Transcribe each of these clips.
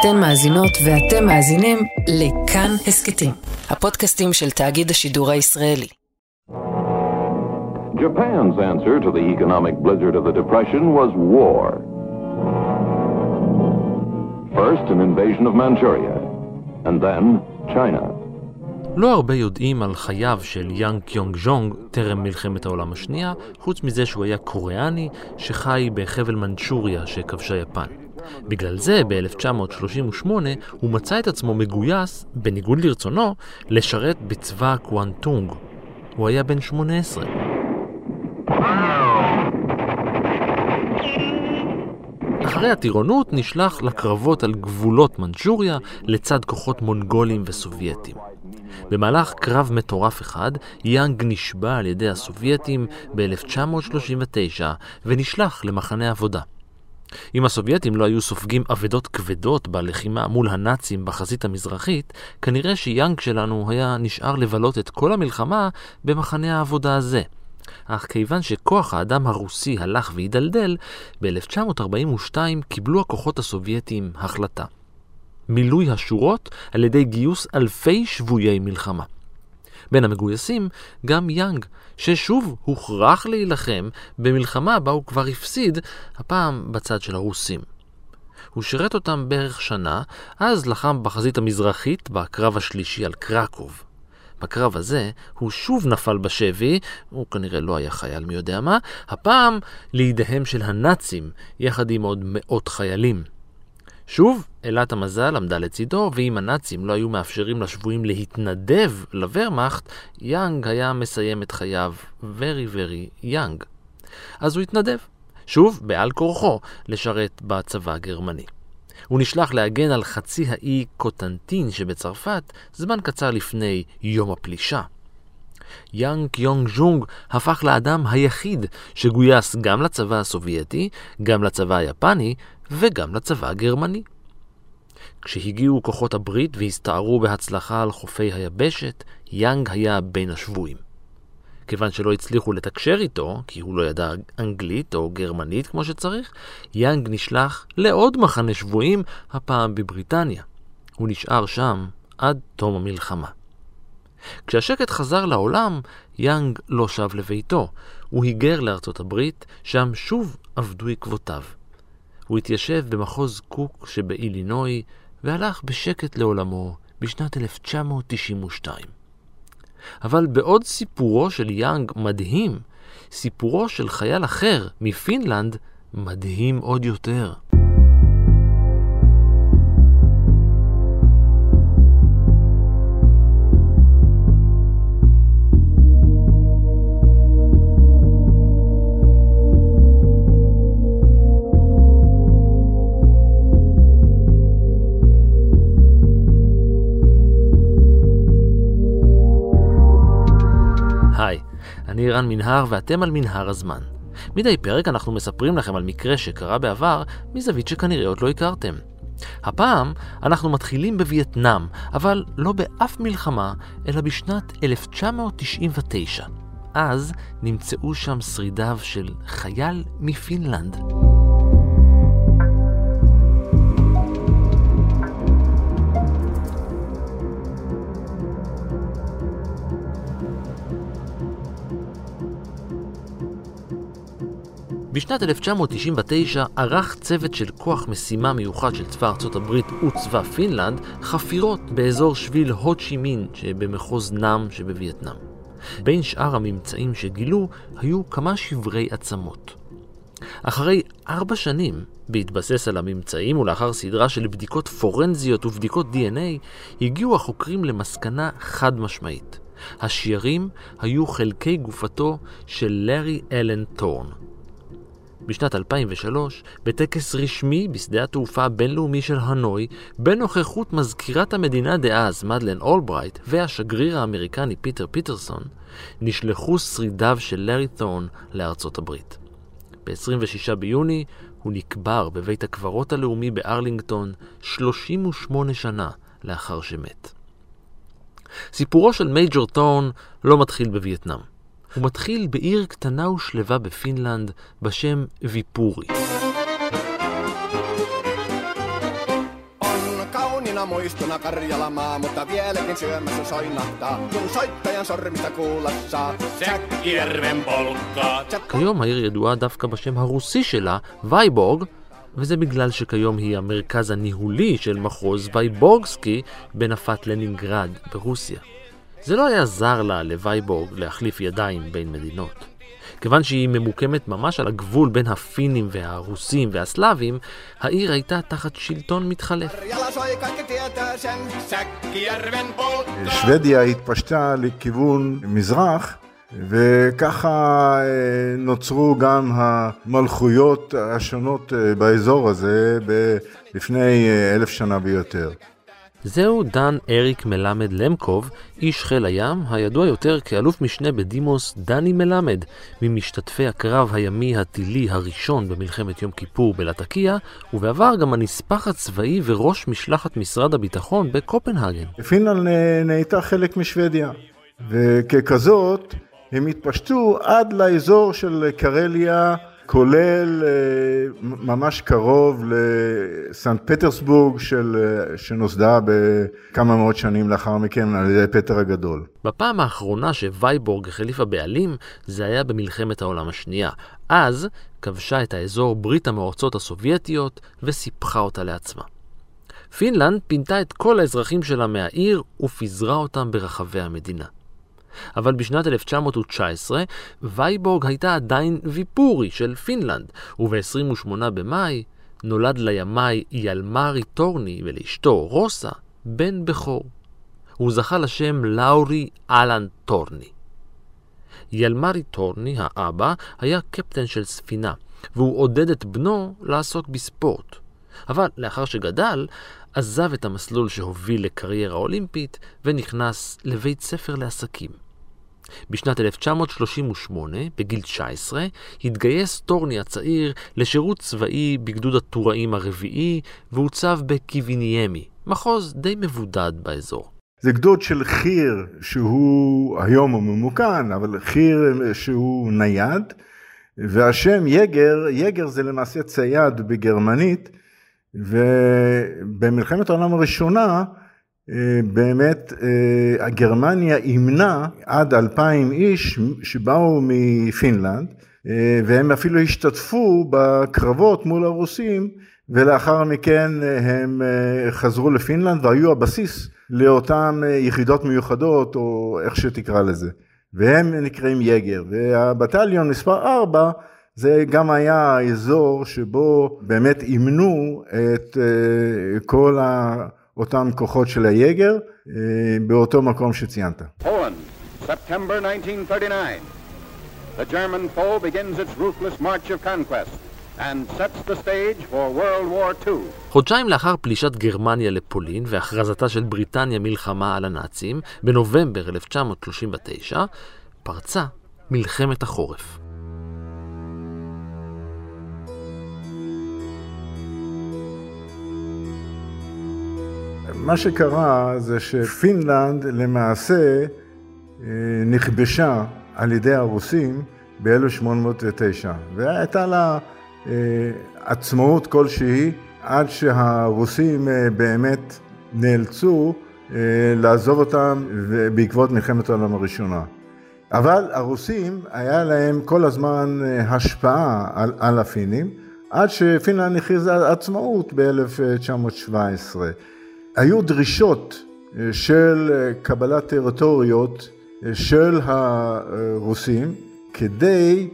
אתן מאזינות ואתם מאזינים לכאן הסכתים, הפודקאסטים של תאגיד השידור הישראלי. Japan's answer to the economic blizzard of the Depression was war. First, an invasion of Manchuria, and then China. לא הרבה יודעים על חייו של יאנג קיונג ז'ונג טרם מלחמת העולם השנייה, חוץ מזה שהוא היה קוריאני שחי בחבל מנצ'וריה שכבשה יפן. בגלל זה, ב-1938, הוא מצא את עצמו מגויס, בניגוד לרצונו, לשרת בצבא קוואנטונג. הוא היה בן 18. אחרי הטירונות נשלח לקרבות על גבולות מנצ'וריה לצד כוחות מונגולים וסובייטים. במהלך קרב מטורף אחד, יאנג נשבע על ידי הסובייטים ב-1939 ונשלח למחנה עבודה. אם הסובייטים לא היו סופגים אבדות כבדות בלחימה מול הנאצים בחזית המזרחית, כנראה שיאנג שלנו היה נשאר לבלות את כל המלחמה במחנה העבודה הזה. אך כיוון שכוח האדם הרוסי הלך והידלדל, ב-1942 קיבלו הכוחות הסובייטים החלטה. מילוי השורות על ידי גיוס אלפי שבויי מלחמה. בין המגויסים גם יאנג, ששוב הוכרח להילחם במלחמה בה הוא כבר הפסיד, הפעם בצד של הרוסים. הוא שירת אותם בערך שנה, אז לחם בחזית המזרחית בקרב השלישי על קרקוב. בקרב הזה הוא שוב נפל בשבי, הוא כנראה לא היה חייל מי יודע מה, הפעם לידיהם של הנאצים, יחד עם עוד מאות חיילים. שוב, אלת המזל עמדה לצידו, ואם הנאצים לא היו מאפשרים לשבויים להתנדב לוורמאכט, יאנג היה מסיים את חייו very very young. אז הוא התנדב, שוב, בעל כורחו, לשרת בצבא הגרמני. הוא נשלח להגן על חצי האי קוטנטין שבצרפת זמן קצר לפני יום הפלישה. יאנג קיונג ז'ונג הפך לאדם היחיד שגויס גם לצבא הסובייטי, גם לצבא היפני וגם לצבא הגרמני. כשהגיעו כוחות הברית והסתערו בהצלחה על חופי היבשת, יאנג היה בין השבויים. כיוון שלא הצליחו לתקשר איתו, כי הוא לא ידע אנגלית או גרמנית כמו שצריך, יאנג נשלח לעוד מחנה שבויים, הפעם בבריטניה. הוא נשאר שם עד תום המלחמה. כשהשקט חזר לעולם, יאנג לא שב לביתו. הוא היגר לארצות הברית, שם שוב אבדו עקבותיו. הוא התיישב במחוז קוק שבאילינוי, והלך בשקט לעולמו בשנת 1992. אבל בעוד סיפורו של יאנג מדהים, סיפורו של חייל אחר מפינלנד מדהים עוד יותר. אני רן מנהר ואתם על מנהר הזמן. מדי פרק אנחנו מספרים לכם על מקרה שקרה בעבר מזווית שכנראה עוד לא הכרתם. הפעם אנחנו מתחילים בווייטנאם, אבל לא באף מלחמה, אלא בשנת 1999. אז נמצאו שם שרידיו של חייל מפינלנד. בשנת 1999 ערך צוות של כוח משימה מיוחד של צבא ארצות הברית וצבא פינלנד חפירות באזור שביל הוצ'י מין שבמחוז נאם שבווייטנאם. בין שאר הממצאים שגילו היו כמה שברי עצמות. אחרי ארבע שנים, בהתבסס על הממצאים ולאחר סדרה של בדיקות פורנזיות ובדיקות DNA, הגיעו החוקרים למסקנה חד משמעית. השיירים היו חלקי גופתו של לארי אלן טורן. בשנת 2003, בטקס רשמי בשדה התעופה הבינלאומי של הנוי, בנוכחות מזכירת המדינה דאז, מדלן אולברייט, והשגריר האמריקני פיטר פיטרסון, נשלחו שרידיו של לארי טורן לארצות הברית. ב-26 ביוני הוא נקבר בבית הקברות הלאומי בארלינגטון 38 שנה לאחר שמת. סיפורו של מייג'ור טורן לא מתחיל בווייטנאם. הוא מתחיל בעיר קטנה ושלווה בפינלנד בשם ויפורי. kauniina muistona Karjalan maa, mutta vieläkin syömmestä soinnahtaa, kun soittajan sormista kuulla saa. Säkkijärven polkkaa. כיום העיר ידועה דווקא בשם הרוסי שלה, וייבורג, וזה בגלל שכיום היא המרכז הניהולי של מחוז וייבורגסקי בנפת לנינגרד ברוסיה. זה לא היה זר לה לווייבורג להחליף ידיים בין מדינות. כיוון שהיא ממוקמת ממש על הגבול בין הפינים והרוסים והסלאבים, העיר הייתה תחת שלטון מתחלף. שוודיה התפשטה לכיוון מזרח, וככה אה, נוצרו גם המלכויות השונות אה, באזור הזה לפני אה, אלף שנה ויותר. זהו דן אריק מלמד למקוב, איש חיל הים, הידוע יותר כאלוף משנה בדימוס דני מלמד, ממשתתפי הקרב הימי הטילי הראשון במלחמת יום כיפור בלטקיה, ובעבר גם הנספח הצבאי וראש משלחת משרד הביטחון בקופנהגן. פינלנד נהייתה חלק משוודיה, וככזאת הם התפשטו עד לאזור של קרליה, כולל אה, ממש קרוב לסנט פטרסבורג של, אה, שנוסדה בכמה מאות שנים לאחר מכן על ידי פטר הגדול. בפעם האחרונה שווייבורג החליפה בעלים, זה היה במלחמת העולם השנייה. אז כבשה את האזור ברית המועצות הסובייטיות וסיפחה אותה לעצמה. פינלנד פינתה את כל האזרחים שלה מהעיר ופיזרה אותם ברחבי המדינה. אבל בשנת 1919 וייבורג הייתה עדיין ויפורי של פינלנד, וב-28 במאי נולד לימאי ילמרי טורני ולאשתו רוסה בן בכור. הוא זכה לשם לאורי אלן טורני. ילמרי טורני, האבא, היה קפטן של ספינה, והוא עודד את בנו לעסוק בספורט. אבל לאחר שגדל, עזב את המסלול שהוביל לקריירה אולימפית ונכנס לבית ספר לעסקים. בשנת 1938, בגיל 19, התגייס טורני הצעיר לשירות צבאי בגדוד הטוראים הרביעי והוצב בקיביניימי, מחוז די מבודד באזור. זה גדוד של חי"ר שהוא היום הוא ממוכן, אבל חי"ר שהוא נייד, והשם Jäger, Jäger זה למעשה צייד בגרמנית, ובמלחמת העולם הראשונה באמת אה, גרמניה אימנה עד אלפיים איש שבאו מפינלנד, אה, והם אפילו השתתפו בקרבות מול הרוסים, ולאחר מכן הם חזרו לפינלנד והיו הבסיס לאותן יחידות מיוחדות, או איך שתקרא לזה. והם נקראים יגר. והבטליון מספר 4 זה גם היה האזור שבו באמת אימנו את כל ה... אותם כוחות של היגר באותו מקום שציינת. Poland, September 1939. The German foe begins its ruthless march of conquest and sets the stage for World War II. חודשיים לאחר פלישת גרמניה לפולין והכרזתה של בריטניה מלחמה על הנאצים, בנובמבר 1939, פרצה מלחמת החורף. מה שקרה זה שפינלנד למעשה אה, נכבשה על ידי הרוסים ב-1809 והייתה לה אה, עצמאות כלשהי עד שהרוסים אה, באמת נאלצו לעזוב אותם בעקבות מלחמת העולם הראשונה. אבל הרוסים היה להם כל הזמן השפעה על, על הפינים עד שפינלנד הכריזה עצמאות ב-1917. היו דרישות של קבלת טריטוריות של הרוסים כדי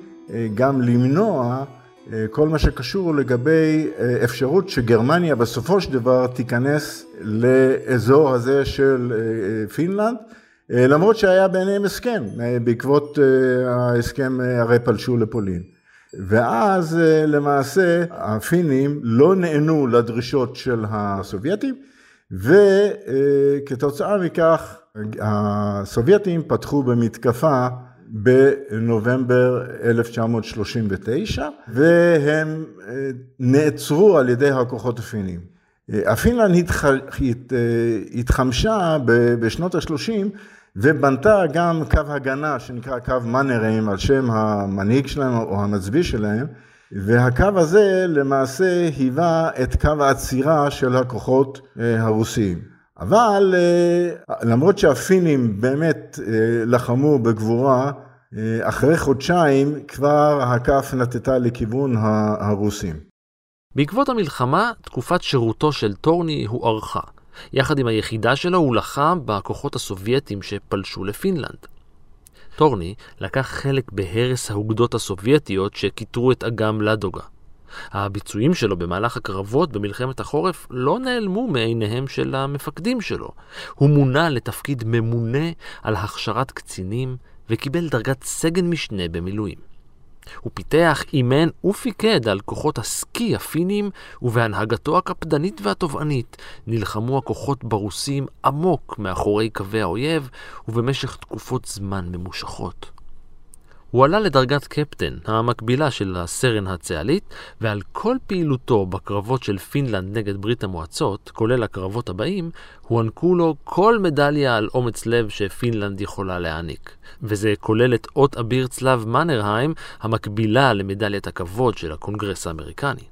גם למנוע כל מה שקשור לגבי אפשרות שגרמניה בסופו של דבר תיכנס לאזור הזה של פינלנד, למרות שהיה ביניהם הסכם, בעקבות ההסכם הרי פלשו לפולין. ואז למעשה הפינים לא נענו לדרישות של הסובייטים וכתוצאה מכך הסובייטים פתחו במתקפה בנובמבר 1939 והם נעצרו על ידי הכוחות הפינים. הפינלנד התח... התחמשה בשנות ה-30 ובנתה גם קו הגנה שנקרא קו מאנרים על שם המנהיג שלהם או המצביא שלהם והקו הזה למעשה היווה את קו העצירה של הכוחות הרוסיים. אבל למרות שהפינים באמת לחמו בגבורה, אחרי חודשיים כבר הכף נטטה לכיוון הרוסים. בעקבות המלחמה, תקופת שירותו של טורני הוארכה. יחד עם היחידה שלו הוא לחם בכוחות הסובייטים שפלשו לפינלנד. טורני לקח חלק בהרס האוגדות הסובייטיות שכיתרו את אגם לדוגה. הביצועים שלו במהלך הקרבות במלחמת החורף לא נעלמו מעיניהם של המפקדים שלו. הוא מונה לתפקיד ממונה על הכשרת קצינים וקיבל דרגת סגן משנה במילואים. הוא פיתח, אימן ופיקד על כוחות הסקי הפינים, ובהנהגתו הקפדנית והתובענית נלחמו הכוחות ברוסים עמוק מאחורי קווי האויב, ובמשך תקופות זמן ממושכות. הוא עלה לדרגת קפטן, המקבילה של הסרן הצה"לית, ועל כל פעילותו בקרבות של פינלנד נגד ברית המועצות, כולל הקרבות הבאים, הוענקו לו כל מדליה על אומץ לב שפינלנד יכולה להעניק. וזה כולל את אות אביר צלב מנרהיים, המקבילה למדליית הכבוד של הקונגרס האמריקני.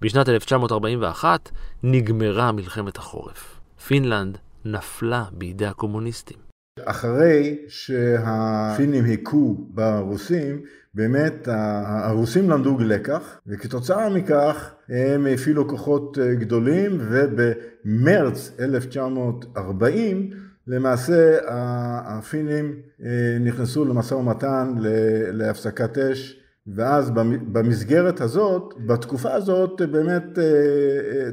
בשנת 1941 נגמרה מלחמת החורף. פינלנד נפלה בידי הקומוניסטים. אחרי שהפינים היכו ברוסים, באמת הרוסים למדו לקח, וכתוצאה מכך הם הפעילו כוחות גדולים, ובמרץ 1940 למעשה הפינים נכנסו למשא ומתן להפסקת אש, ואז במסגרת הזאת, בתקופה הזאת באמת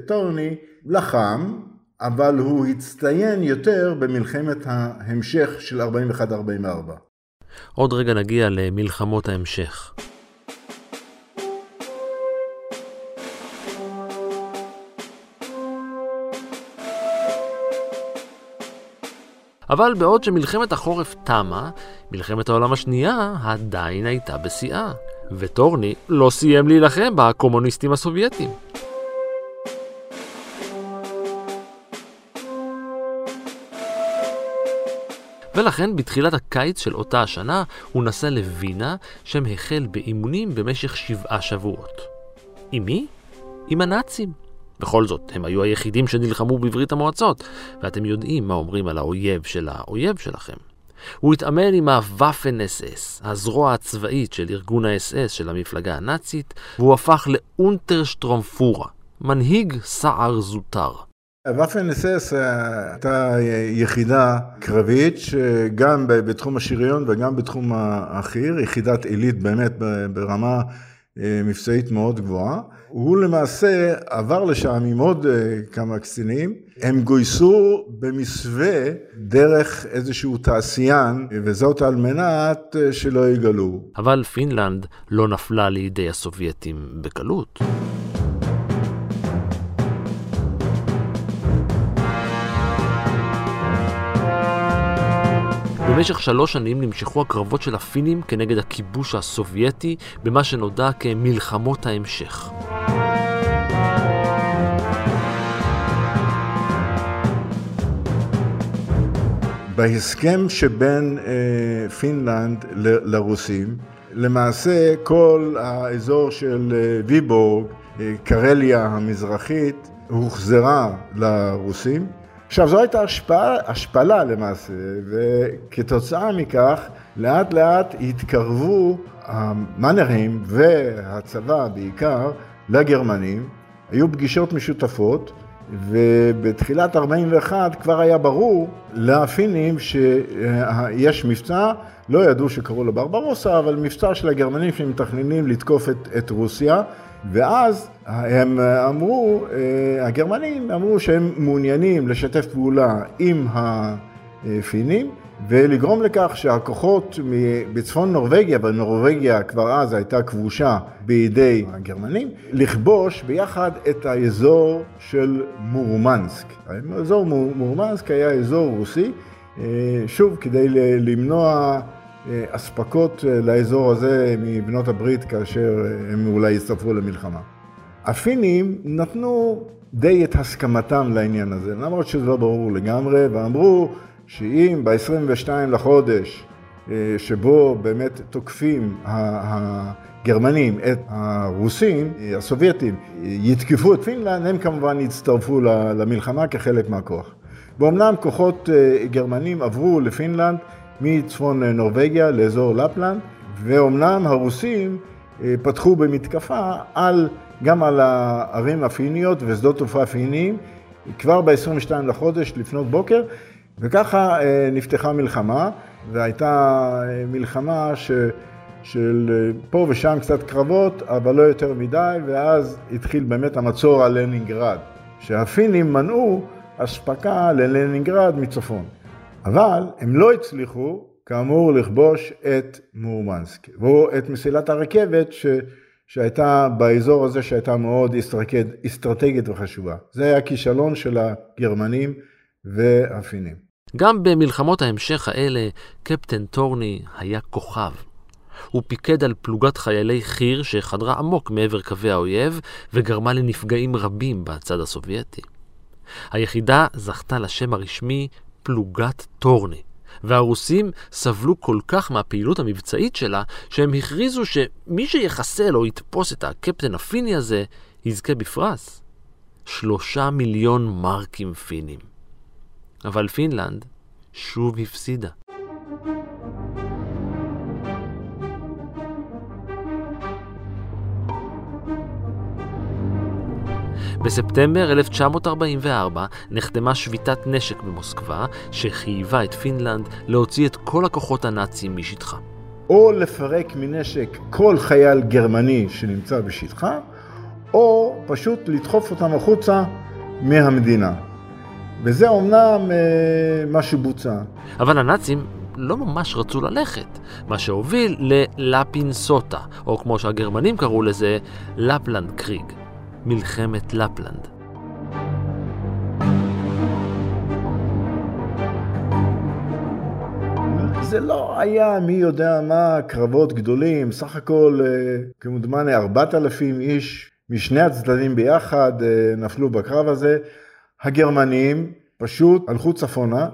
טורני לחם, אבל הוא הצטיין יותר במלחמת ההמשך של 41-44. עוד רגע נגיע למלחמות ההמשך. אבל בעוד שמלחמת החורף תמה, מלחמת העולם השנייה עדיין הייתה בשיאה, וטורני לא סיים להילחם בקומוניסטים הסובייטים. ולכן בתחילת הקיץ של אותה השנה הוא נסע לווינה, שם החל באימונים במשך שבעה שבועות. עם מי? עם הנאצים. בכל זאת, הם היו היחידים שנלחמו בברית המועצות, ואתם יודעים מה אומרים על האויב של האויב שלכם. הוא התאמן עם הוואפן אס-אס, הזרוע הצבאית של ארגון האס-אס של המפלגה הנאצית, והוא הפך לאונטרשטרומפורה, מנהיג סער זוטר. וואפן אס-אס הייתה יחידה קרבית שגם בתחום השריון וגם בתחום החי"ר, יחידת עילית באמת ברמה אה, מבצעית מאוד גבוהה. הוא למעשה עבר לשם עם עוד אה, כמה קצינים, הם גויסו במסווה דרך איזשהו תעשיין, וזאת על מנת אה, שלא יגלו. אבל פינלנד לא נפלה לידי הסובייטים בקלות. במשך שלוש שנים נמשכו הקרבות של הפינים כנגד הכיבוש הסובייטי במה שנודע כמלחמות ההמשך. בהסכם שבין אה, פינלנד ל- לרוסים, למעשה כל האזור של אה, ויבורג, אה, קרליה המזרחית, הוחזרה לרוסים. עכשיו זו הייתה השפעה, השפלה למעשה, וכתוצאה מכך לאט לאט התקרבו המאנרים והצבא בעיקר לגרמנים, היו פגישות משותפות ובתחילת 41 כבר היה ברור לפינים שיש מבצע, לא ידעו שקראו לו ברברוסה, אבל מבצע של הגרמנים שמתכננים לתקוף את, את רוסיה, ואז הם אמרו, הגרמנים אמרו שהם מעוניינים לשתף פעולה עם הפינים. ולגרום לכך שהכוחות בצפון נורבגיה, ונורבגיה כבר אז הייתה כבושה בידי הגרמנים, לכבוש ביחד את האזור של מורמנסק. האזור מורמנסק היה אזור רוסי, אה, שוב, כדי למנוע אה, אספקות אה, לאזור הזה מבנות הברית כאשר הם אולי יצטרפו למלחמה. הפינים נתנו די את הסכמתם לעניין הזה, למרות שזה לא ברור לגמרי, ואמרו שאם ב-22 לחודש שבו באמת תוקפים הגרמנים את הרוסים, הסובייטים, יתקפו את פינלנד, הם כמובן יצטרפו למלחמה כחלק מהכוח. ואומנם כוחות גרמנים עברו לפינלנד מצפון נורבגיה לאזור לפלנד, ואומנם הרוסים פתחו במתקפה על, גם על הערים הפיניות ושדות תעופה פיניים, כבר ב-22 לחודש לפנות בוקר, וככה נפתחה מלחמה, והייתה מלחמה ש... של פה ושם קצת קרבות, אבל לא יותר מדי, ואז התחיל באמת המצור על לנינגרד, שהפינים מנעו אספקה ללנינגרד מצפון. אבל הם לא הצליחו, כאמור, לכבוש את מורמנסק, או את מסילת הרכבת ש... שהייתה באזור הזה שהייתה מאוד אסטרטגית, אסטרטגית וחשובה. זה היה כישלון של הגרמנים והפינים. גם במלחמות ההמשך האלה, קפטן טורני היה כוכב. הוא פיקד על פלוגת חיילי חי"ר שחדרה עמוק מעבר קווי האויב וגרמה לנפגעים רבים בצד הסובייטי. היחידה זכתה לשם הרשמי פלוגת טורני, והרוסים סבלו כל כך מהפעילות המבצעית שלה, שהם הכריזו שמי שיחסל או יתפוס את הקפטן הפיני הזה, יזכה בפרס. שלושה מיליון מרקים פינים. אבל פינלנד שוב הפסידה. בספטמבר 1944 נחתמה שביתת נשק במוסקבה, שחייבה את פינלנד להוציא את כל הכוחות הנאצים משטחה. או לפרק מנשק כל חייל גרמני שנמצא בשטחה, או פשוט לדחוף אותם החוצה מהמדינה. וזה אומנם אה, מה שבוצע. אבל הנאצים לא ממש רצו ללכת, מה שהוביל ללפינסוטה, או כמו שהגרמנים קראו לזה, לפלנד קריג. מלחמת לפלנד. זה לא היה מי יודע מה קרבות גדולים, סך הכל אה, כמדומני 4,000 איש משני הצדדים ביחד אה, נפלו בקרב הזה. הגרמנים פשוט הלכו צפונה,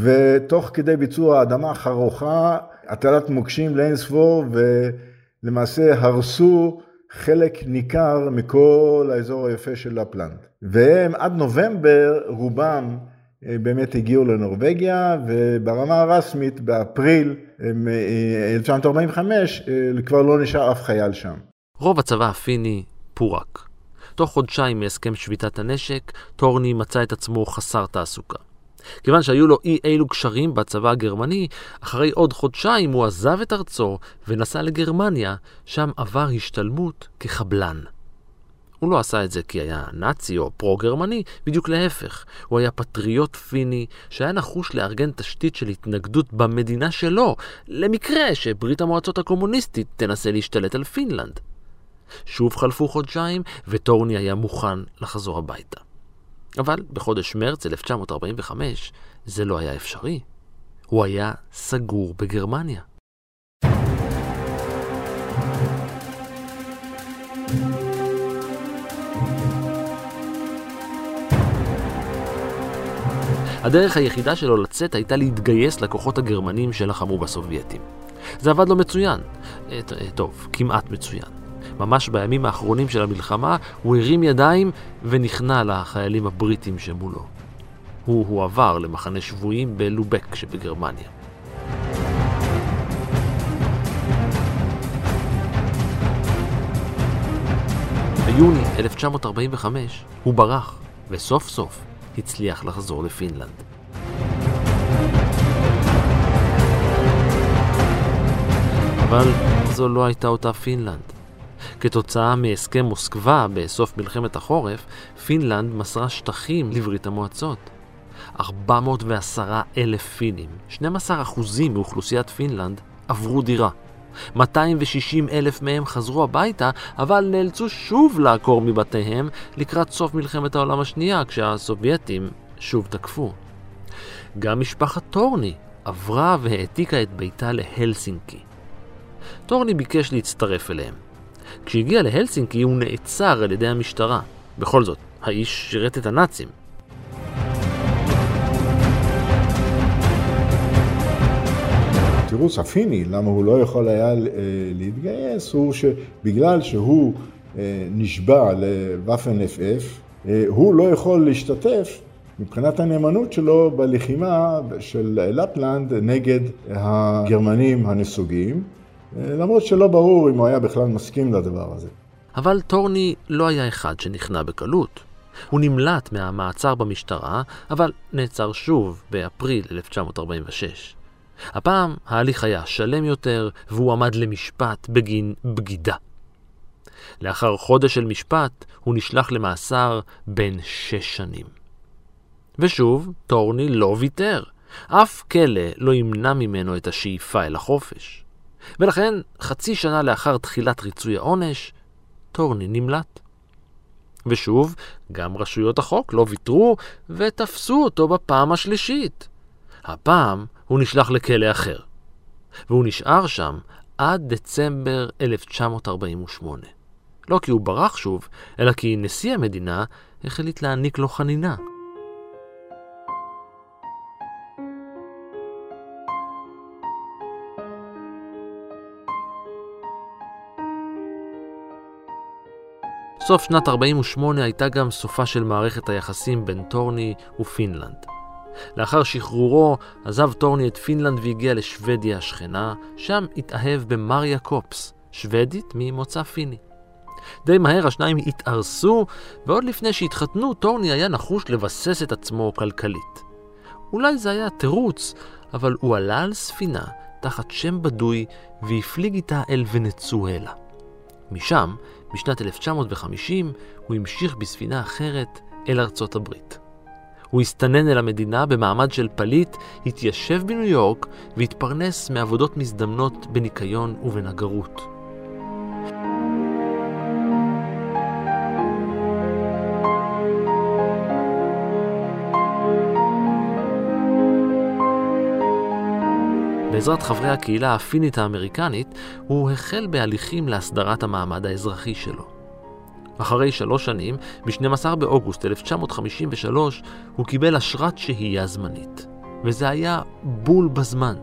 ותוך כדי ביצוע אדמה חרוכה, הטלת מוקשים לאין ספור, ולמעשה הרסו חלק ניכר מכל האזור היפה של לפלנד. והם עד נובמבר, רובם אה, באמת הגיעו לנורבגיה, וברמה הרשמית, באפריל 1945, אה, אה, כבר לא נשאר אף חייל שם. רוב הצבא הפיני פורק. תוך חודשיים מהסכם שביתת הנשק, טורני מצא את עצמו חסר תעסוקה. כיוון שהיו לו אי אילו קשרים בצבא הגרמני, אחרי עוד חודשיים הוא עזב את ארצו ונסע לגרמניה, שם עבר השתלמות כחבלן. הוא לא עשה את זה כי היה נאצי או פרו-גרמני, בדיוק להפך. הוא היה פטריוט פיני שהיה נחוש לארגן תשתית של התנגדות במדינה שלו, למקרה שברית המועצות הקומוניסטית תנסה להשתלט על פינלנד. שוב חלפו חודשיים, וטורני היה מוכן לחזור הביתה. אבל בחודש מרץ 1945 זה לא היה אפשרי. הוא היה סגור בגרמניה. הדרך היחידה שלו לצאת הייתה להתגייס לכוחות הגרמנים שלחמו בסובייטים. זה עבד לו מצוין. אה, אה, טוב, כמעט מצוין. ממש בימים האחרונים של המלחמה, הוא הרים ידיים ונכנע לחיילים הבריטים שמולו. הוא הועבר למחנה שבויים בלובק שבגרמניה. ביוני 1945 הוא ברח, וסוף סוף הצליח לחזור לפינלנד. אבל זו לא הייתה אותה פינלנד. כתוצאה מהסכם מוסקבה בסוף מלחמת החורף, פינלנד מסרה שטחים לברית המועצות. 410 אלף פינים, 12 אחוזים מאוכלוסיית פינלנד, עברו דירה. 260 אלף מהם חזרו הביתה, אבל נאלצו שוב לעקור מבתיהם לקראת סוף מלחמת העולם השנייה, כשהסובייטים שוב תקפו. גם משפחת טורני עברה והעתיקה את ביתה להלסינקי. טורני ביקש להצטרף אליהם, כשהגיע להלסינקי הוא נעצר על ידי המשטרה. בכל זאת, האיש שירת את הנאצים. התירוץ הפיני למה הוא לא יכול היה להתגייס הוא שבגלל שהוא נשבע לוואפן FF, הוא לא יכול להשתתף מבחינת הנאמנות שלו בלחימה של לפלנד נגד הגרמנים הנסוגים, למרות שלא ברור אם הוא היה בכלל מסכים לדבר הזה. אבל טורני לא היה אחד שנכנע בקלות. הוא נמלט מהמעצר במשטרה, אבל נעצר שוב באפריל 1946. הפעם ההליך היה שלם יותר, והוא עמד למשפט בגין בגידה. לאחר חודש של משפט, הוא נשלח למאסר בן שש שנים. ושוב, טורני לא ויתר. אף כלא לא ימנע ממנו את השאיפה אל החופש. ולכן, חצי שנה לאחר תחילת ריצוי העונש, טורני נמלט. ושוב, גם רשויות החוק לא ויתרו ותפסו אותו בפעם השלישית. הפעם הוא נשלח לכלא אחר, והוא נשאר שם עד דצמבר 1948. לא כי הוא ברח שוב, אלא כי נשיא המדינה החליט להעניק לו חנינה. סוף שנת 48' הייתה גם סופה של מערכת היחסים בין טורני ופינלנד. לאחר שחרורו עזב טורני את פינלנד והגיע לשוודיה השכנה, שם התאהב במריה קופס, שוודית ממוצא פיני. די מהר השניים התארסו, ועוד לפני שהתחתנו, טורני היה נחוש לבסס את עצמו כלכלית. אולי זה היה תירוץ, אבל הוא עלה על ספינה תחת שם בדוי והפליג איתה אל ונצואלה. משם בשנת 1950 הוא המשיך בספינה אחרת אל ארצות הברית. הוא הסתנן אל המדינה במעמד של פליט, התיישב בניו יורק והתפרנס מעבודות מזדמנות בניקיון ובנגרות. בעזרת חברי הקהילה הפינית האמריקנית, הוא החל בהליכים להסדרת המעמד האזרחי שלו. אחרי שלוש שנים, ב-12 באוגוסט 1953, הוא קיבל אשרת שהייה זמנית. וזה היה בול בזמן.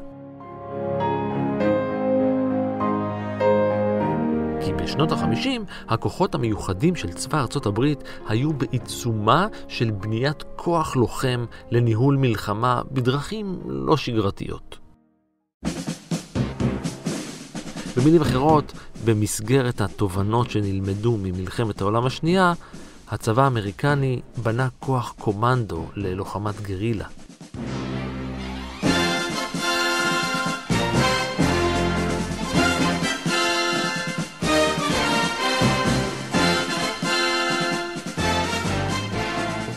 כי בשנות ה-50 הכוחות המיוחדים של צבא ארצות הברית היו בעיצומה של בניית כוח לוחם לניהול מלחמה בדרכים לא שגרתיות. במילים אחרות, במסגרת התובנות שנלמדו ממלחמת העולם השנייה, הצבא האמריקני בנה כוח קומנדו ללוחמת גרילה.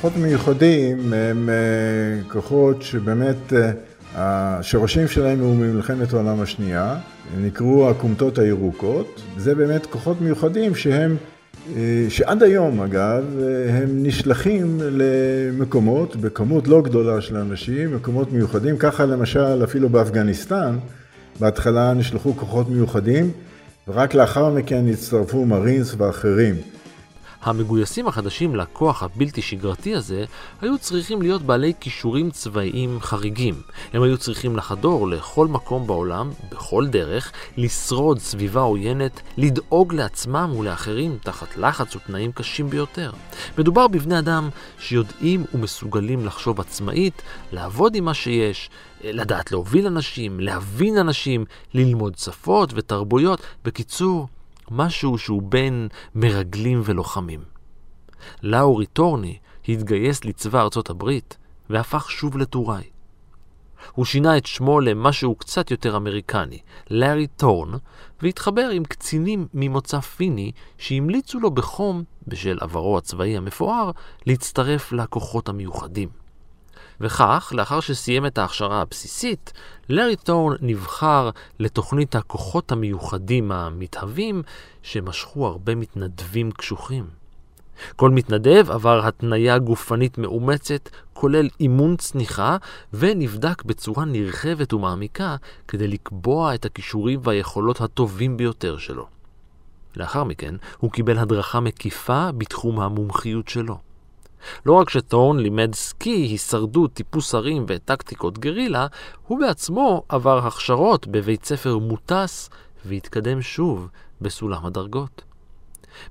כוחות מיוחדים הם אה, כוחות שבאמת אה, השורשים שלהם הוא ממלחמת העולם השנייה, הם נקראו הכומתות הירוקות, זה באמת כוחות מיוחדים שהם, אה, שעד היום אגב, הם נשלחים למקומות בכמות לא גדולה של אנשים, מקומות מיוחדים, ככה למשל אפילו באפגניסטן, בהתחלה נשלחו כוחות מיוחדים, ורק לאחר מכן הצטרפו מרינס ואחרים. המגויסים החדשים לכוח הבלתי שגרתי הזה היו צריכים להיות בעלי כישורים צבאיים חריגים. הם היו צריכים לחדור לכל מקום בעולם, בכל דרך, לשרוד סביבה עוינת, לדאוג לעצמם ולאחרים תחת לחץ ותנאים קשים ביותר. מדובר בבני אדם שיודעים ומסוגלים לחשוב עצמאית, לעבוד עם מה שיש, לדעת להוביל אנשים, להבין אנשים, ללמוד שפות ותרבויות. בקיצור, משהו שהוא בין מרגלים ולוחמים. לאורי טורני התגייס לצבא ארצות הברית והפך שוב לטוראי. הוא שינה את שמו למשהו קצת יותר אמריקני, לארי טורן, והתחבר עם קצינים ממוצא פיני שהמליצו לו בחום, בשל עברו הצבאי המפואר, להצטרף לכוחות המיוחדים. וכך, לאחר שסיים את ההכשרה הבסיסית, לארי טורן נבחר לתוכנית הכוחות המיוחדים המתהווים, שמשכו הרבה מתנדבים קשוחים. כל מתנדב עבר התניה גופנית מאומצת, כולל אימון צניחה, ונבדק בצורה נרחבת ומעמיקה כדי לקבוע את הכישורים והיכולות הטובים ביותר שלו. לאחר מכן הוא קיבל הדרכה מקיפה בתחום המומחיות שלו. לא רק שטורן לימד סקי, הישרדות, טיפוס הרים וטקטיקות גרילה, הוא בעצמו עבר הכשרות בבית ספר מוטס והתקדם שוב בסולם הדרגות.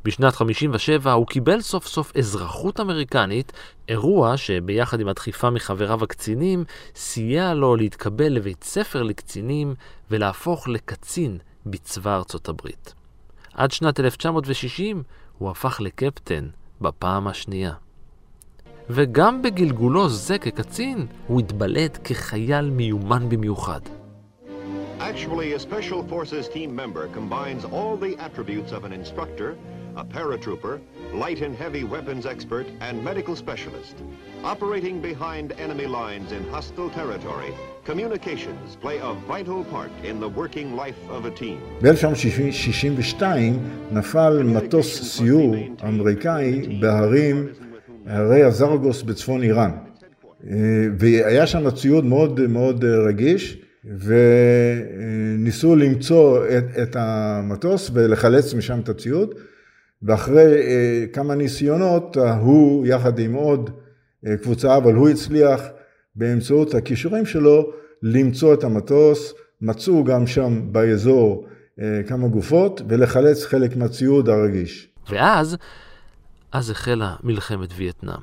בשנת 57 הוא קיבל סוף סוף אזרחות אמריקנית, אירוע שביחד עם הדחיפה מחבריו הקצינים, סייע לו להתקבל לבית ספר לקצינים ולהפוך לקצין בצבא ארצות הברית. עד שנת 1960 הוא הפך לקפטן בפעם השנייה. וגם בגלגולו זה כקצין, הוא התבלט כחייל מיומן במיוחד. Actually, a Special Forces team member combines all the attributes of an instructor, a paratrooper, light and heavy weapons expert, and medical specialist. Operating behind enemy lines in hostile territory, communications play a vital part in the working life of a team. ב-1962 נפל מטוס סיור אמריקאי בהרים, הרי הזרגוס בצפון איראן. והיה שם ציוד מאוד מאוד רגיש, וניסו למצוא את, את המטוס ולחלץ משם את הציוד, ואחרי כמה ניסיונות, הוא יחד עם עוד קבוצה, אבל הוא הצליח באמצעות הכישורים שלו למצוא את המטוס, מצאו גם שם באזור כמה גופות ולחלץ חלק מהציוד הרגיש. ואז, אז החלה מלחמת וייטנאם.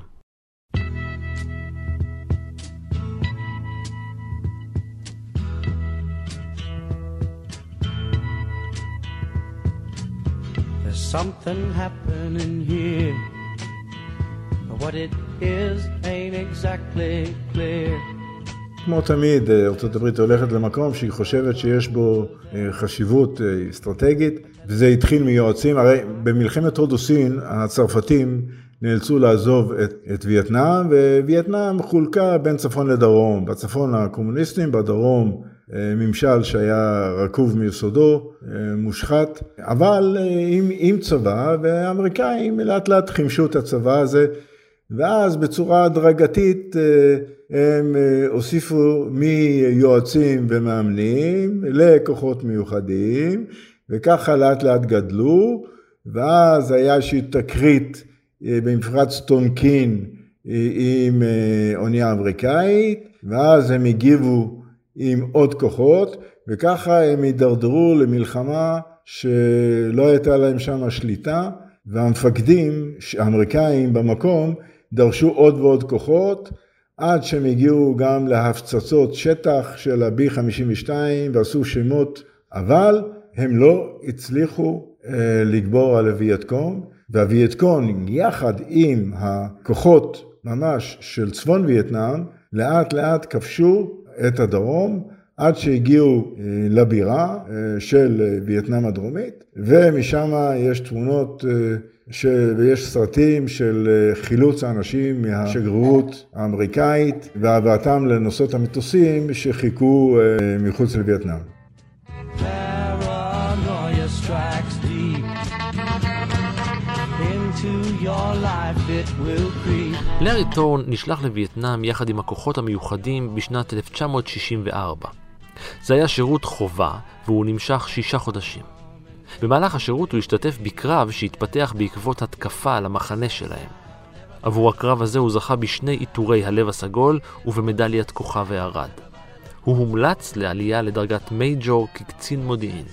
something happening here. But what it is ain't exactly clear. כמו תמיד, ארה"ב הולכת למקום שהיא חושבת שיש בו חשיבות אסטרטגית, וזה התחיל מיועצים, הרי במלחמת הודו-סין הצרפתים נאלצו לעזוב את, את וייטנאם, ווייטנאם חולקה בין צפון לדרום, בצפון הקומוניסטים, בדרום ממשל שהיה רקוב מיסודו, מושחת, אבל עם, עם צבא, והאמריקאים לאט לאט חימשו את הצבא הזה, ואז בצורה הדרגתית הם הוסיפו מיועצים ומאמנים לכוחות מיוחדים, וככה לאט לאט גדלו, ואז היה איזושהי תקרית במפרץ טונקין עם אונייה אמריקאית, ואז הם הגיבו עם עוד כוחות, וככה הם הידרדרו למלחמה שלא הייתה להם שם שליטה, והמפקדים האמריקאים במקום דרשו עוד ועוד כוחות, עד שהם הגיעו גם להפצצות שטח של ה-B-52 ועשו שמות, אבל הם לא הצליחו אה, לגבור על הווייטקונג, והווייטקונג יחד עם הכוחות ממש של צפון וייטנאם, לאט לאט כבשו את הדרום עד שהגיעו לבירה של וייטנאם הדרומית, ומשם יש תמונות ש... ויש סרטים של חילוץ האנשים מהשגרירות האמריקאית והבאתם לנוסעות המטוסים שחיכו מחוץ לווייטנאם. לארי טורן נשלח לווייטנאם יחד עם הכוחות המיוחדים בשנת 1964. זה היה שירות חובה, והוא נמשך שישה חודשים. במהלך השירות הוא השתתף בקרב שהתפתח בעקבות התקפה על המחנה שלהם. עבור הקרב הזה הוא זכה בשני עיטורי הלב הסגול ובמדליית כוכב הארד. הוא הומלץ לעלייה לדרגת מייג'ור כקצין מודיעין.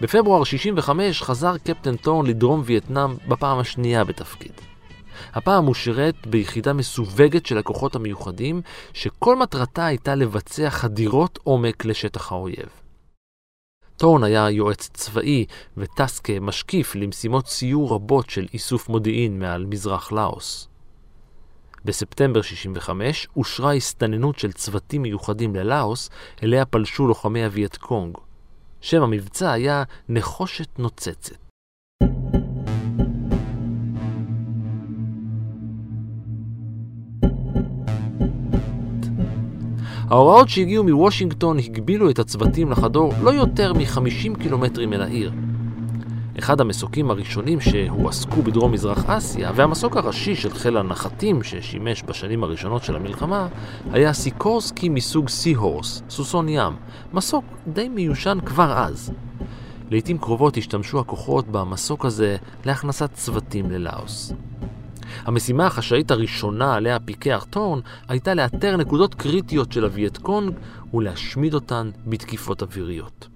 בפברואר 65 חזר קפטן טורן לדרום וייטנאם בפעם השנייה בתפקיד. הפעם הוא שירת ביחידה מסווגת של הכוחות המיוחדים, שכל מטרתה הייתה לבצע חדירות עומק לשטח האויב. טורן היה יועץ צבאי וטס כמשקיף למשימות סיור רבות של איסוף מודיעין מעל מזרח לאוס. בספטמבר 65 אושרה הסתננות של צוותים מיוחדים ללאוס, אליה פלשו לוחמי הווייט קונג. שם המבצע היה נחושת נוצצת. ההוראות שהגיעו מוושינגטון הגבילו את הצוותים לחדור לא יותר מ-50 קילומטרים אל העיר. אחד המסוקים הראשונים שהועסקו בדרום מזרח אסיה, והמסוק הראשי של חיל הנחתים ששימש בשנים הראשונות של המלחמה, היה סיקורסקי מסוג סי-הורס, סוסון ים, מסוק די מיושן כבר אז. לעיתים קרובות השתמשו הכוחות במסוק הזה להכנסת צוותים ללאוס. המשימה החשאית הראשונה עליה פיקח טורן הייתה לאתר נקודות קריטיות של הווייט קונג ולהשמיד אותן בתקיפות אוויריות.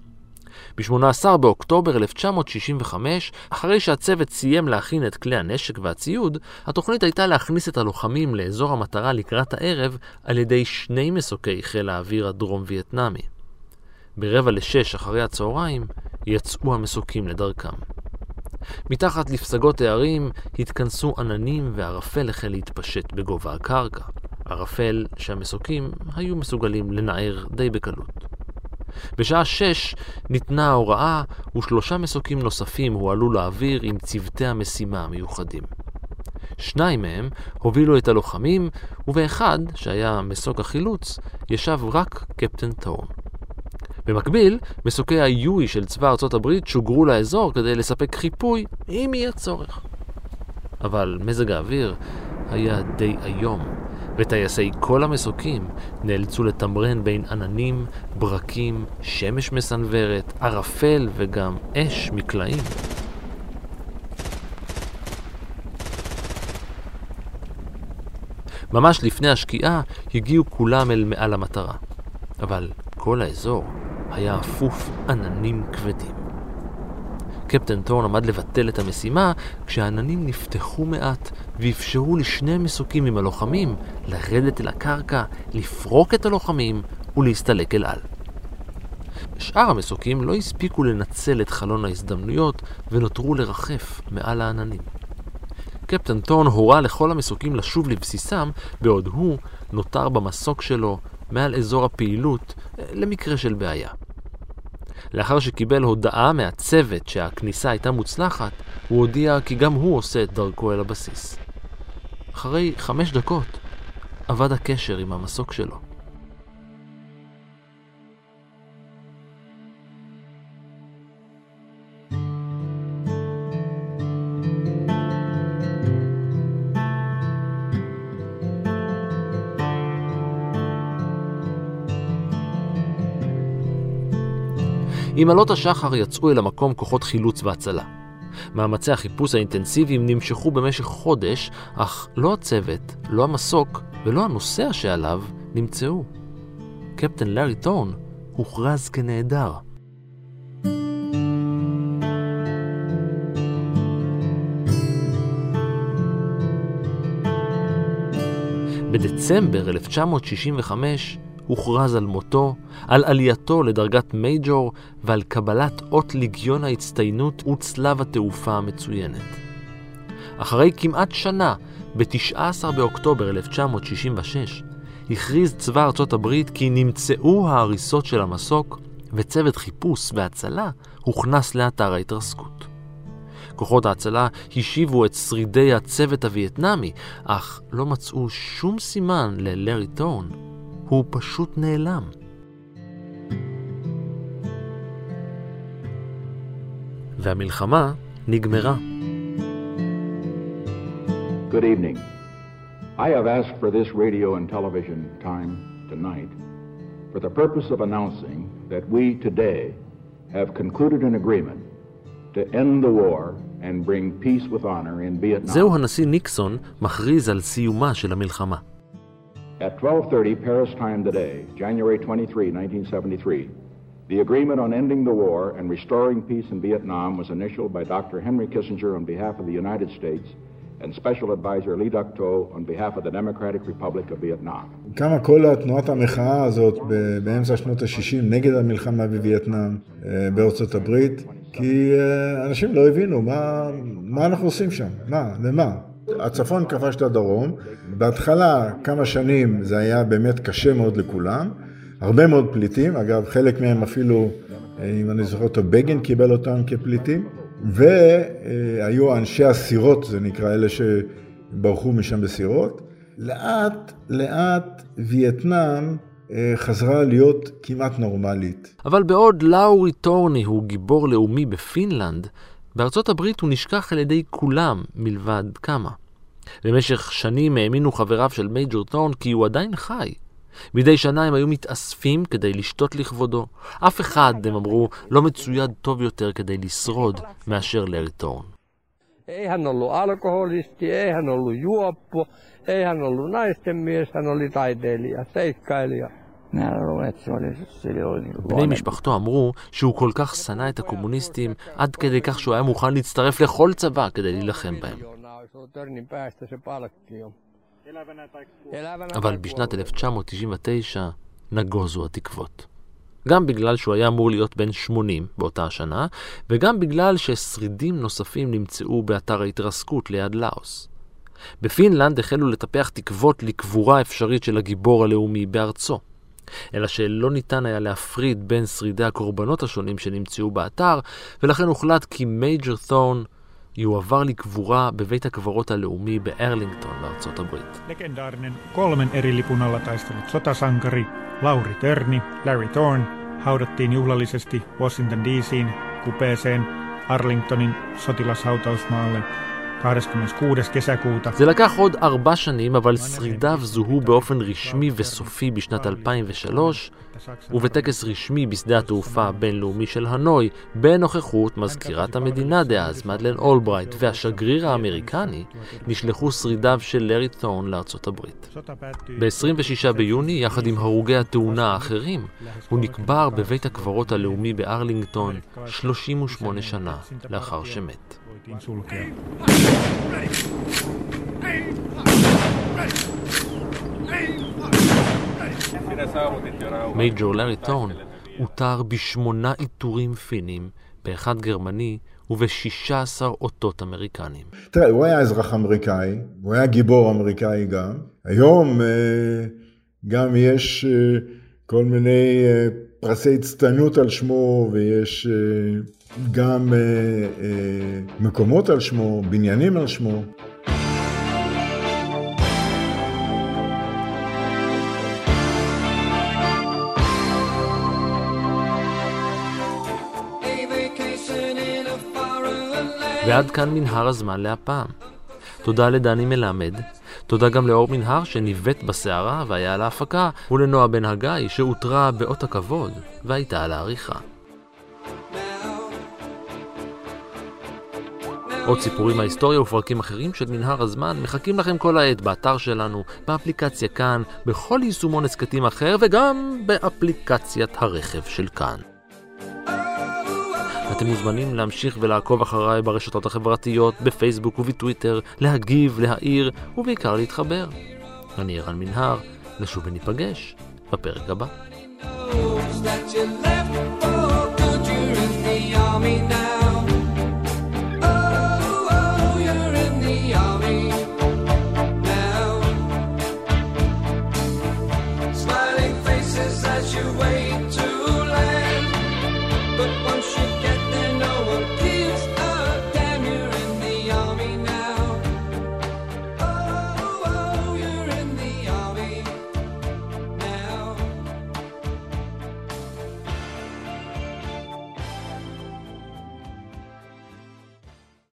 ב-18 באוקטובר 1965, אחרי שהצוות סיים להכין את כלי הנשק והציוד, התוכנית הייתה להכניס את הלוחמים לאזור המטרה לקראת הערב על ידי שני מסוקי חיל האוויר הדרום-וייטנאמי. ברבע לשש אחרי הצהריים יצאו המסוקים לדרכם. מתחת לפסגות הערים התכנסו עננים וערפל החל להתפשט בגובה הקרקע. ערפל שהמסוקים היו מסוגלים לנער די בקלות. בשעה שש ניתנה ההוראה ושלושה מסוקים נוספים הועלו לאוויר עם צוותי המשימה המיוחדים. שניים מהם הובילו את הלוחמים, ובאחד, שהיה מסוק החילוץ, ישב רק קפטן טורן. במקביל, מסוקי היואי של צבא ארצות הברית שוגרו לאזור כדי לספק חיפוי אם יהיה צורך. אבל מזג האוויר היה די איום, וטייסי כל המסוקים נאלצו לתמרן בין עננים, ברקים, שמש מסנוורת, ערפל וגם אש מקלעים. ממש לפני השקיעה הגיעו כולם אל מעל המטרה, אבל כל האזור היה אפוף עננים כבדים. קפטן טורן עמד לבטל את המשימה כשהעננים נפתחו מעט ואפשרו לשני מסוקים עם הלוחמים לרדת אל הקרקע, לפרוק את הלוחמים ולהסתלק אל על. שאר המסוקים לא הספיקו לנצל את חלון ההזדמנויות ונותרו לרחף מעל העננים. קפטן טורן הורה לכל המסוקים לשוב לבסיסם, בעוד הוא נותר במסוק שלו מעל אזור הפעילות למקרה של בעיה. לאחר שקיבל הודעה מהצוות שהכניסה הייתה מוצלחת, הוא הודיע כי גם הוא עושה את דרכו אל הבסיס. אחרי חמש דקות אבד הקשר עם המסוק שלו. עם עלות השחר יצאו אל המקום כוחות חילוץ והצלה. מאמצי החיפוש האינטנסיביים נמשכו במשך חודש, אך לא הצוות, לא המסוק ולא הנוסע שעליו נמצאו. קפטן לארי טורן הוכרז כנעדר. בדצמבר 1965 הוכרז על מותו, על עלייתו לדרגת מייג'ור ועל קבלת אות ליגיון ההצטיינות וצלב התעופה המצוינת. אחרי כמעט שנה, ב-19 באוקטובר 1966, הכריז צבא ארצות הברית כי נמצאו ההריסות של המסוק, וצוות חיפוש והצלה הוכנס לאתר ההתרסקות. כוחות ההצלה השיבו את שרידי הצוות הווייטנאמי, אך לא מצאו שום סימן ללארי טורן הוא פשוט נעלם. והמלחמה נגמרה. Good evening. I have asked for this radio and television time tonight for the purpose of announcing that we today have concluded an agreement to end the war and bring peace with honor in Vietnam. זהו הנשיא ניקסון מכריז על סיומה של המלחמה. At 12:30 Paris time today, January 23, 1973, the agreement on ending the war and restoring peace in Vietnam was initialed by Dr. Henry Kissinger on behalf of the United States and Special Advisor Lee Duc Tho on behalf of the Democratic Republic of Vietnam. קמה כל תנועת המחאה הזאת באמצע שנות ה-60 נגד המלחמה בווייטנאם בארצות הברית, כי אנשים לא הבינו מה, מה אנחנו עושים שם, מה, למה. הצפון כבש את הדרום, בהתחלה כמה שנים זה היה באמת קשה מאוד לכולם, הרבה מאוד פליטים, אגב חלק מהם אפילו, אם אני זוכר אותו, בגין קיבל אותם כפליטים, והיו אנשי הסירות, זה נקרא, אלה שברחו משם בסירות. לאט לאט וייטנאם חזרה להיות כמעט נורמלית. אבל בעוד לאורי טורני הוא גיבור לאומי בפינלנד, בארצות הברית הוא נשכח על ידי כולם מלבד כמה. במשך שנים האמינו חבריו של מייג'ור טורן כי הוא עדיין חי. מדי שנה הם היו מתאספים כדי לשתות לכבודו. אף אחד, הם אמרו, לא מצויד טוב יותר כדי לשרוד מאשר לארי טורן. Ei hän ollut alkoholisti, ei hän ollut juoppo, ei hän ollut naisten mies, hän oli taiteilija, seikkailija. בני משפחתו אמרו שהוא כל כך שנא את הקומוניסטים עד כדי כך שהוא היה מוכן להצטרף לכל צבא כדי להילחם בהם. אבל בשנת 1999 נגוזו התקוות. גם בגלל שהוא היה אמור להיות בן 80 באותה השנה, וגם בגלל ששרידים נוספים נמצאו באתר ההתרסקות ליד לאוס. בפינלנד החלו לטפח תקוות לקבורה אפשרית של הגיבור הלאומי בארצו. אלא שלא ניתן היה להפריד בין שרידי הקורבנות השונים שנמצאו באתר, ולכן הוחלט כי מייג'ר תורן יועבר לקבורה בבית הקברות הלאומי בארלינגטון בארצות הברית. Legendaarinen kolmen eri lipun alla taistellut sotasankari Lauri Törni, Larry Thorne, haudattiin juhlallisesti Washington DCin kupeeseen Arlingtonin sotilashautausmaalle 26 kesäkuuta. זה לקח עוד ארבע שנים, אבל שרידיו זוהו באופן רשמי וסופי בשנת 2003, ובטקס רשמי בשדה התעופה הבינלאומי של הנוי, בנוכחות מזכירת המדינה דאז, מדלן אולברייט, והשגריר האמריקני, נשלחו שרידיו של לארי תורן לארצות הברית. ב-26 ביוני, יחד עם הרוגי התאונה האחרים, הוא נקבר בבית הקברות הלאומי בארלינגטון 38 שנה לאחר שמת. מייג'ור לארי טורן עוטר בשמונה עיטורים פינים, באחד גרמני וב-16 אותות אמריקניים. תראה, הוא היה אזרח אמריקאי, הוא היה גיבור אמריקאי גם. היום גם יש כל מיני פרסי הצטיינות על שמו, ויש גם מקומות על שמו, בניינים על שמו. ועד כאן מנהר הזמן להפעם. תודה לדני מלמד, תודה גם לאור מנהר שניווט בסערה והיה על ההפקה, ולנועה בן הגיא שאותרה באות הכבוד והייתה על העריכה. עוד סיפורים מההיסטוריה ופרקים אחרים של מנהר הזמן מחכים לכם כל העת באתר שלנו, באפליקציה כאן, בכל יישומון הסכתים אחר וגם באפליקציית הרכב של כאן. אתם מוזמנים להמשיך ולעקוב אחריי ברשתות החברתיות, בפייסבוק ובטוויטר, להגיב, להעיר ובעיקר להתחבר. אני ערן מנהר, נשוב וניפגש בפרק הבא. that you left for good, you're in the army now.